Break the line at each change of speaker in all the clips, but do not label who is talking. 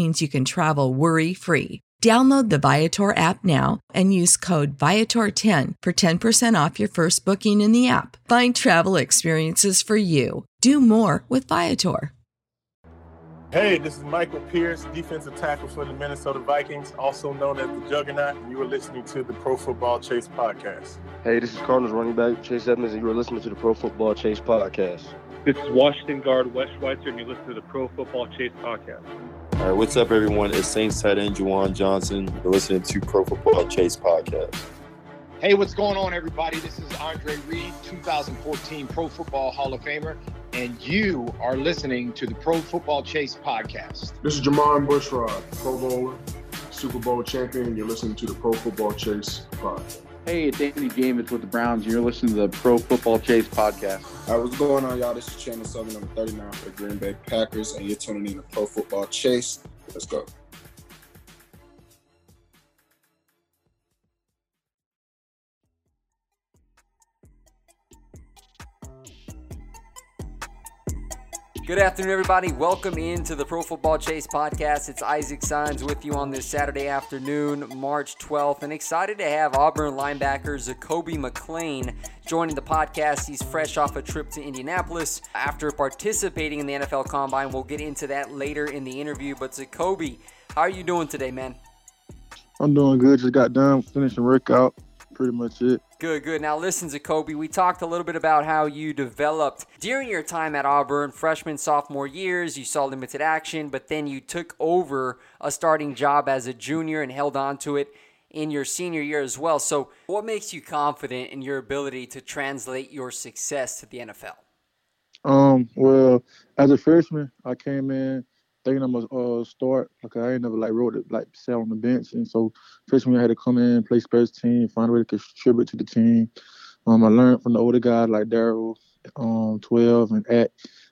means you can travel worry free. Download the Viator app now and use code Viator10 for 10% off your first booking in the app. Find travel experiences for you. Do more with Viator.
Hey, this is Michael Pierce, defensive tackle for the Minnesota Vikings, also known as the Juggernaut, and you are listening to the Pro Football Chase podcast.
Hey, this is Cardinals running back Chase Edmonds, and you are listening to the Pro Football Chase podcast.
This is Washington guard Wes Schweitzer, and you listen to the Pro Football Chase podcast.
All right, what's up, everyone? It's Saints tight end Juwan Johnson. You're listening to Pro Football Chase podcast.
Hey, what's going on, everybody? This is Andre Reed, 2014 Pro Football Hall of Famer, and you are listening to the Pro Football Chase podcast.
This is Jermon Bushrod, Pro Bowler, Super Bowl champion. You're listening to the Pro Football Chase podcast.
Hey, it's Anthony James with the Browns. You're listening to the Pro Football Chase podcast.
All right, what's going on, y'all? This is Chandon Sullivan, number 39 for the Green Bay Packers, and you're tuning in to Pro Football Chase. Let's go.
Good afternoon, everybody. Welcome into the Pro Football Chase podcast. It's Isaac Signs with you on this Saturday afternoon, March 12th, and excited to have Auburn linebacker Zakoby McClain joining the podcast. He's fresh off a trip to Indianapolis after participating in the NFL Combine. We'll get into that later in the interview. But Zakoby, how are you doing today, man?
I'm doing good. Just got done finishing workout. Pretty much it.
Good, good. Now, listen, Zakoby, we talked a little bit about how you developed during your time at Auburn, freshman, sophomore years. You saw limited action, but then you took over a starting job as a junior and held on to it in your senior year as well. So, what makes you confident in your ability to translate your success to the NFL?
Um, well, as a freshman, I came in thinking I'm gonna uh, start. Like I ain't never like wrote it like sat on the bench, and so freshman I had to come in, play special team, find a way to contribute to the team. Um, I learned from the older guys like Daryl, um, 12 and at.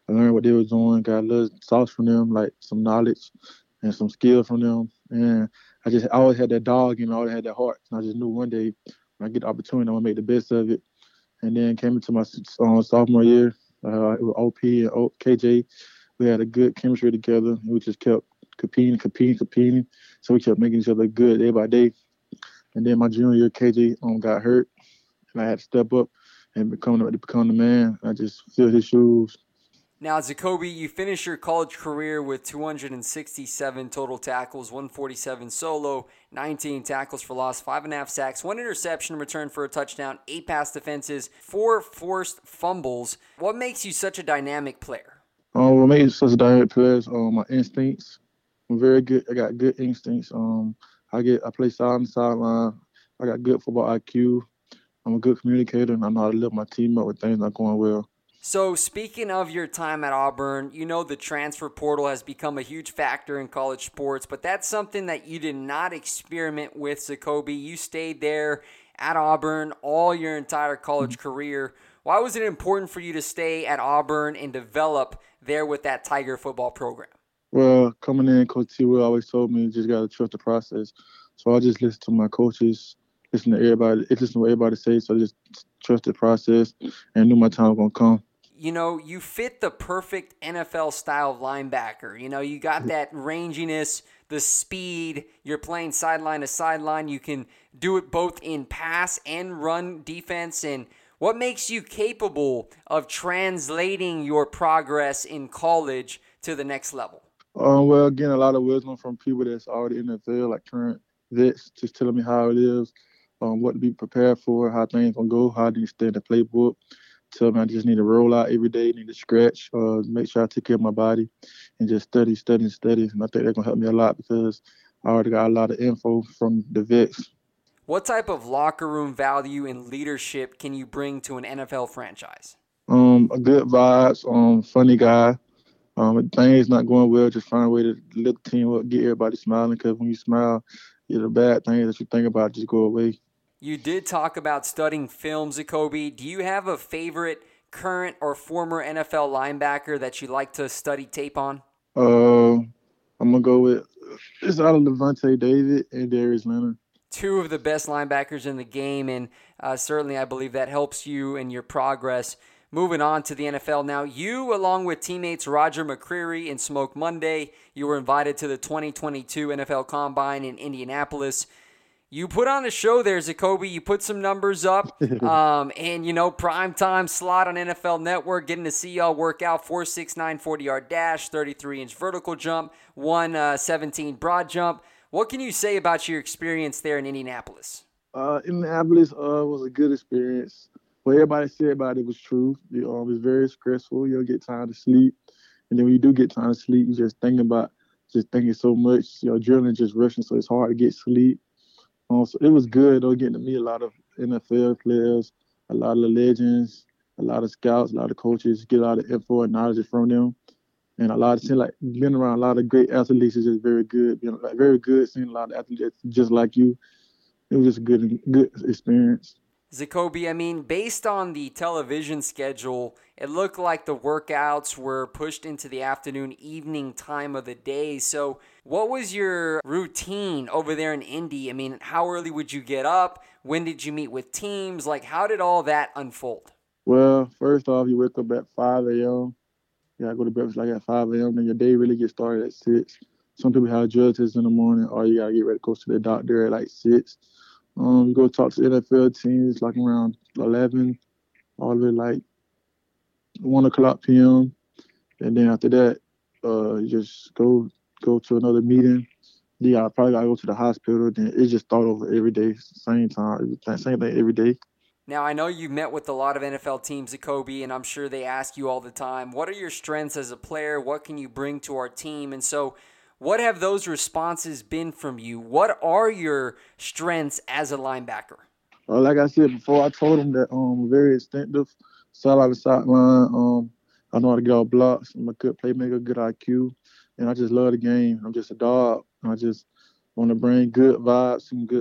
I learned what they were doing, got a little sauce from them, like some knowledge and some skill from them. And I just I always had that dog, you know, I always had that heart. And I just knew one day when I get the opportunity, I'm gonna make the best of it. And then came into my um, sophomore year, uh, it was OP and KJ we had a good chemistry together. We just kept competing, competing, competing. So we kept making each other good day by day. And then my junior year, KJ um, got hurt, and I had to step up and become the, become the man. I just filled his shoes.
Now, Zakoby, you finished your college career with 267 total tackles, 147 solo, 19 tackles for loss, five and a half sacks, one interception return for a touchdown, eight pass defenses, four forced fumbles. What makes you such a dynamic player?
Um, what makes such a dynamic player is um, my instincts. I'm very good. I got good instincts. Um, I get I play side and sideline. I got good football IQ. I'm a good communicator, and I know how to lift my team up when things not going well.
So, speaking of your time at Auburn, you know the transfer portal has become a huge factor in college sports, but that's something that you did not experiment with, Zakoby. You stayed there at Auburn all your entire college mm-hmm. career. Why was it important for you to stay at Auburn and develop there with that Tiger football program?
Well, coming in, Coach T. Will always told me you just got to trust the process. So I just listen to my coaches, listen to everybody, listen to what everybody says. So I just trust the process and knew my time was going to come
you know, you fit the perfect NFL style linebacker. You know, you got that ranginess, the speed. You're playing sideline to sideline. You can do it both in pass and run defense. And what makes you capable of translating your progress in college to the next level?
Uh, well, again, a lot of wisdom from people that's already in the field, like current vets, just telling me how it is, um, what to be prepared for, how things gonna go, how do you stay in the playbook tell me I just need to roll out every day, need to stretch, uh, make sure I take care of my body, and just study, study, study. And I think that's gonna help me a lot because I already got a lot of info from the vets.
What type of locker room value and leadership can you bring to an NFL franchise?
Um, a good vibes, um, funny guy. Um, if things not going well, just find a way to lift the team up, get everybody smiling. Because when you smile, the bad things that you think about just go away.
You did talk about studying film, Zakoby. Do you have a favorite current or former NFL linebacker that you like to study tape on?
Uh, I'm gonna go with it's out of Lavonte David and Darius Leonard.
Two of the best linebackers in the game, and uh, certainly I believe that helps you in your progress. Moving on to the NFL now, you, along with teammates Roger McCreary and Smoke Monday, you were invited to the 2022 NFL Combine in Indianapolis you put on a show there, Zakoby. You put some numbers up, um, and you know prime time slot on NFL Network. Getting to see y'all work out four six nine forty yard dash, thirty three inch vertical jump, one uh, seventeen broad jump. What can you say about your experience there in Indianapolis?
Uh, Indianapolis uh, was a good experience. What everybody said about it was true. It was very stressful. You'll get time to sleep, and then when you do get time to sleep, you just thinking about just thinking so much. Your adrenaline just rushing, so it's hard to get sleep um, so it was good though, getting to meet a lot of NFL players, a lot of legends, a lot of scouts, a lot of coaches, get a lot of info and knowledge from them. And a lot of like being around a lot of great athletes is just very good. Being like very good seeing a lot of athletes just like you. It was just a good good experience.
Zakoby, I mean, based on the television schedule, it looked like the workouts were pushed into the afternoon, evening time of the day. So, what was your routine over there in Indy? I mean, how early would you get up? When did you meet with teams? Like, how did all that unfold?
Well, first off, you wake up at 5 a.m. You gotta go to breakfast like at 5 a.m. Then your day really gets started at 6. Some people have drug tests in the morning, or you gotta get ready to go to the doctor at like 6 um, go talk to NFL teams like around 11, all the way like 1 o'clock p.m. And then after that, uh, you just go go to another meeting. Yeah, I probably gotta go to the hospital. Then it just start over every day, same time, same thing every day.
Now I know you've met with a lot of NFL teams, Kobe, and I'm sure they ask you all the time, "What are your strengths as a player? What can you bring to our team?" And so, what have those responses been from you? What are your strengths as a linebacker?
Well, like I said before, I told them that um, I'm very instinctive, side out the sideline. Um, I know how to get blocks. I'm a good playmaker, good IQ, and I just love the game. I'm just a dog. I just want to bring good vibes and good.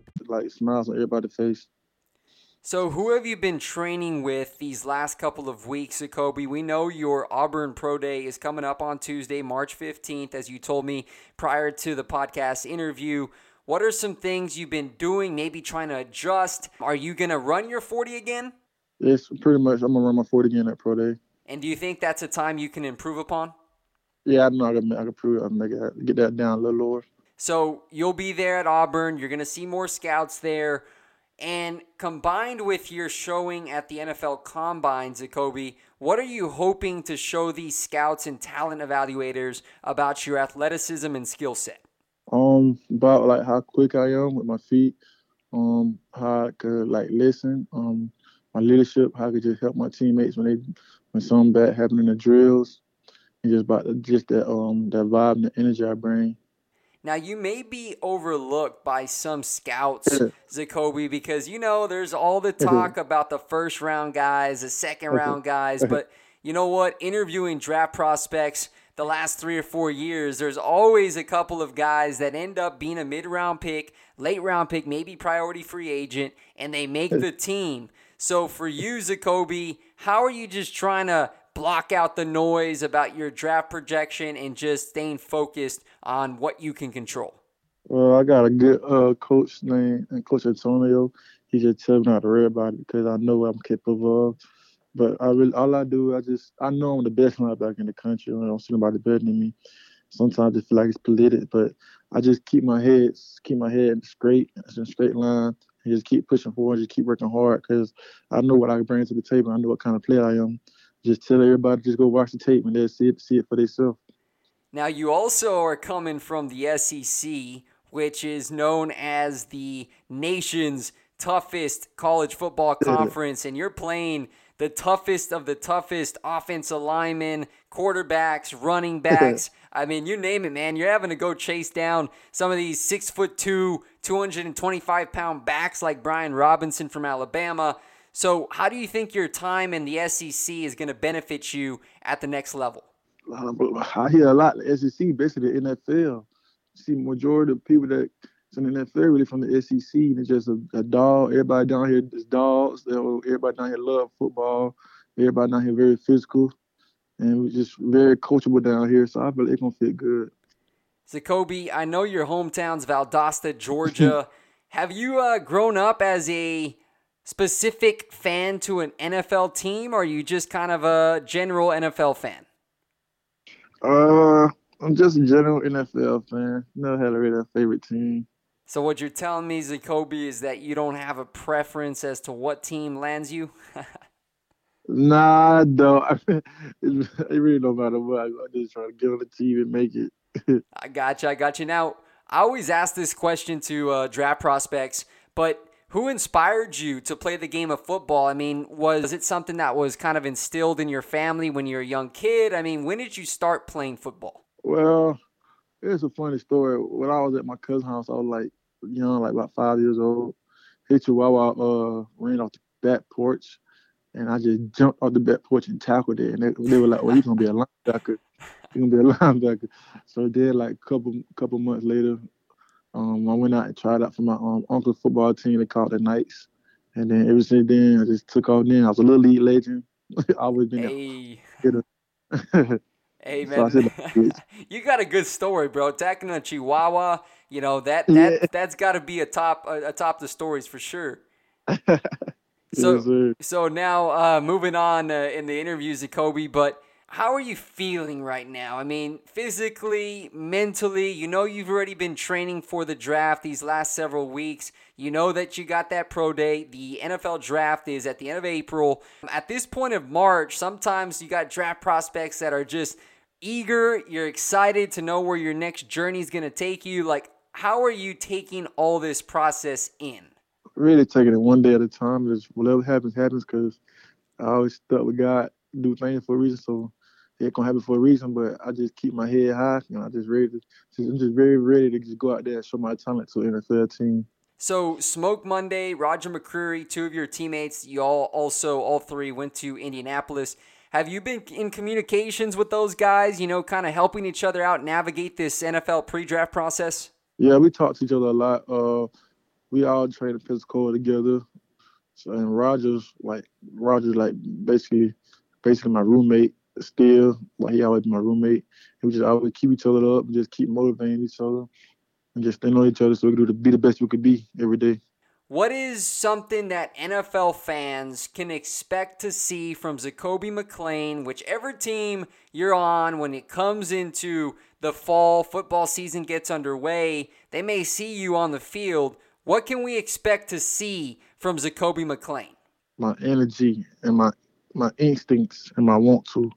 like smiles on everybody's face.
So, who have you been training with these last couple of weeks, Jacoby? We know your Auburn Pro Day is coming up on Tuesday, March 15th, as you told me prior to the podcast interview. What are some things you've been doing, maybe trying to adjust? Are you going to run your 40 again?
It's pretty much, I'm going to run my 40 again at Pro Day.
And do you think that's a time you can improve upon?
Yeah, I know I can, I can prove, I can make it, get that down a little lower.
So, you'll be there at Auburn. You're going to see more scouts there. And combined with your showing at the NFL Combine, Jacoby, what are you hoping to show these scouts and talent evaluators about your athleticism and skill set?
Um, about like how quick I am with my feet, um, how I could like listen, um, my leadership, how I could just help my teammates when they when something bad happened in the drills, and just about just that um that vibe and the energy I bring.
Now, you may be overlooked by some scouts, mm-hmm. Jacoby, because you know there's all the mm-hmm. talk about the first round guys, the second mm-hmm. round guys, but you know what? Interviewing draft prospects the last three or four years, there's always a couple of guys that end up being a mid round pick, late round pick, maybe priority free agent, and they make the team. So for you, Jacoby, how are you just trying to block out the noise about your draft projection and just staying focused on what you can control?
Well, I got a good uh, coach named Coach Antonio. He just tells me not to worry about it because I know what I'm capable of. But I really, all I do, I just, I know I'm the best linebacker in the country. I don't see nobody better than me. Sometimes I feel like it's polluted, but I just keep my head, keep my head straight, it's in straight line, and just keep pushing forward, just keep working hard because I know what I can bring to the table. I know what kind of player I am just tell everybody just go watch the tape and they'll see it see it for themselves.
Now you also are coming from the SEC, which is known as the nation's toughest college football conference, and you're playing the toughest of the toughest offensive linemen, quarterbacks, running backs. I mean, you name it, man. You're having to go chase down some of these six foot two, 225 pound backs like Brian Robinson from Alabama. So, how do you think your time in the SEC is going to benefit you at the next level?
I hear a lot. The SEC, basically the NFL. See, majority of people that in the NFL really from the SEC. And it's just a, a dog. Everybody down here is dogs. Everybody down here love football. Everybody down here very physical, and we're just very coachable down here. So I feel it's gonna fit good.
Jacoby, I know your hometown's Valdosta, Georgia. Have you uh, grown up as a specific fan to an NFL team, or are you just kind of a general NFL fan?
Uh, I'm just a general NFL fan. Never had a really favorite team.
So what you're telling me, Jacoby, is that you don't have a preference as to what team lands you?
nah, I don't. it really don't matter what. I'm just trying to get on the team and make it.
I got you. I got you. Now, I always ask this question to uh, draft prospects, but who inspired you to play the game of football? I mean, was it something that was kind of instilled in your family when you were a young kid? I mean, when did you start playing football?
Well, it's a funny story. When I was at my cousin's house, I was like young, like about five years old. Hit Chihuahua uh, ran off the back porch, and I just jumped off the back porch and tackled it. And they, they were like, "Well, you're gonna be a linebacker. You're gonna be a linebacker." So then, like a couple couple months later, um, I went out and tried out for my um, uncle's football team. They called the Knights, and then ever since then, I just took off. Then I was a little league legend. I always been
hey.
there.
hey man, so you got a good story, bro. Tackling a Chihuahua, you know that that yeah. that's got to be a top a, a top the stories for sure. so yes, so now uh, moving on uh, in the interviews, Jacoby, but how are you feeling right now? I mean, physically, mentally, you know you've already been training for the draft these last several weeks. You know that you got that pro day. The NFL draft is at the end of April. At this point of March, sometimes you got draft prospects that are just eager, you're excited to know where your next journey is going to take you. Like, how are you taking all this process in?
Really taking it one day at a time. Just whatever happens, happens because I always stuck with God, do things for a reason. So it gonna happen for a reason, but I just keep my head high and I just ready to I'm just very ready to just go out there and show my talent to an NFL team.
So Smoke Monday, Roger McCreary, two of your teammates, y'all also all three went to Indianapolis. Have you been in communications with those guys, you know, kind of helping each other out navigate this NFL pre-draft process?
Yeah, we talk to each other a lot. Uh, we all train in Pensacola together. So, and Rogers, like Rogers, like basically, basically my roommate still. Like he always my roommate. He would just always keep each other up and just keep motivating each other and just stand on each other so we could do to be the best we could be every day.
What is something that NFL fans can expect to see from Zakoby McClain, whichever team you're on, when it comes into the fall football season gets underway? They may see you on the field. What can we expect to see from Zakoby McClain?
My energy and my my instincts and my want to.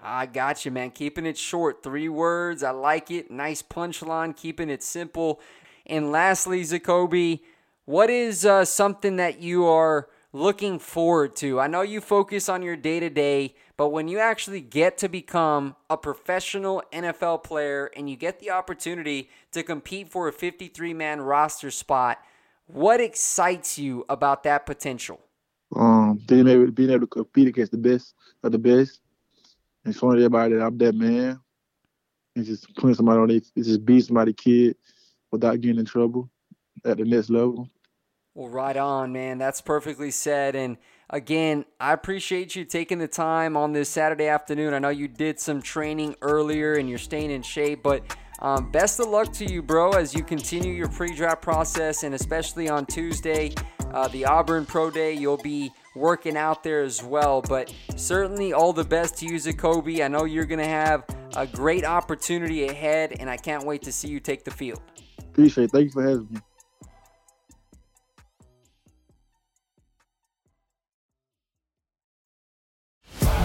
I got you, man. Keeping it short, three words. I like it. Nice punchline. Keeping it simple. And lastly, Zakoby what is uh, something that you are looking forward to? I know you focus on your day to day, but when you actually get to become a professional NFL player and you get the opportunity to compete for a 53 man roster spot, what excites you about that potential?
Um, being able, being able to compete against the best of the best and showing everybody that I'm that man and just putting somebody on it, just beat somebody kid without getting in trouble at the next level.
Well, right on, man. That's perfectly said. And again, I appreciate you taking the time on this Saturday afternoon. I know you did some training earlier and you're staying in shape, but um, best of luck to you, bro, as you continue your pre draft process. And especially on Tuesday, uh, the Auburn Pro Day, you'll be working out there as well. But certainly all the best to you, Zakoby. I know you're going to have a great opportunity ahead, and I can't wait to see you take the field.
Appreciate it. Thank you for having me.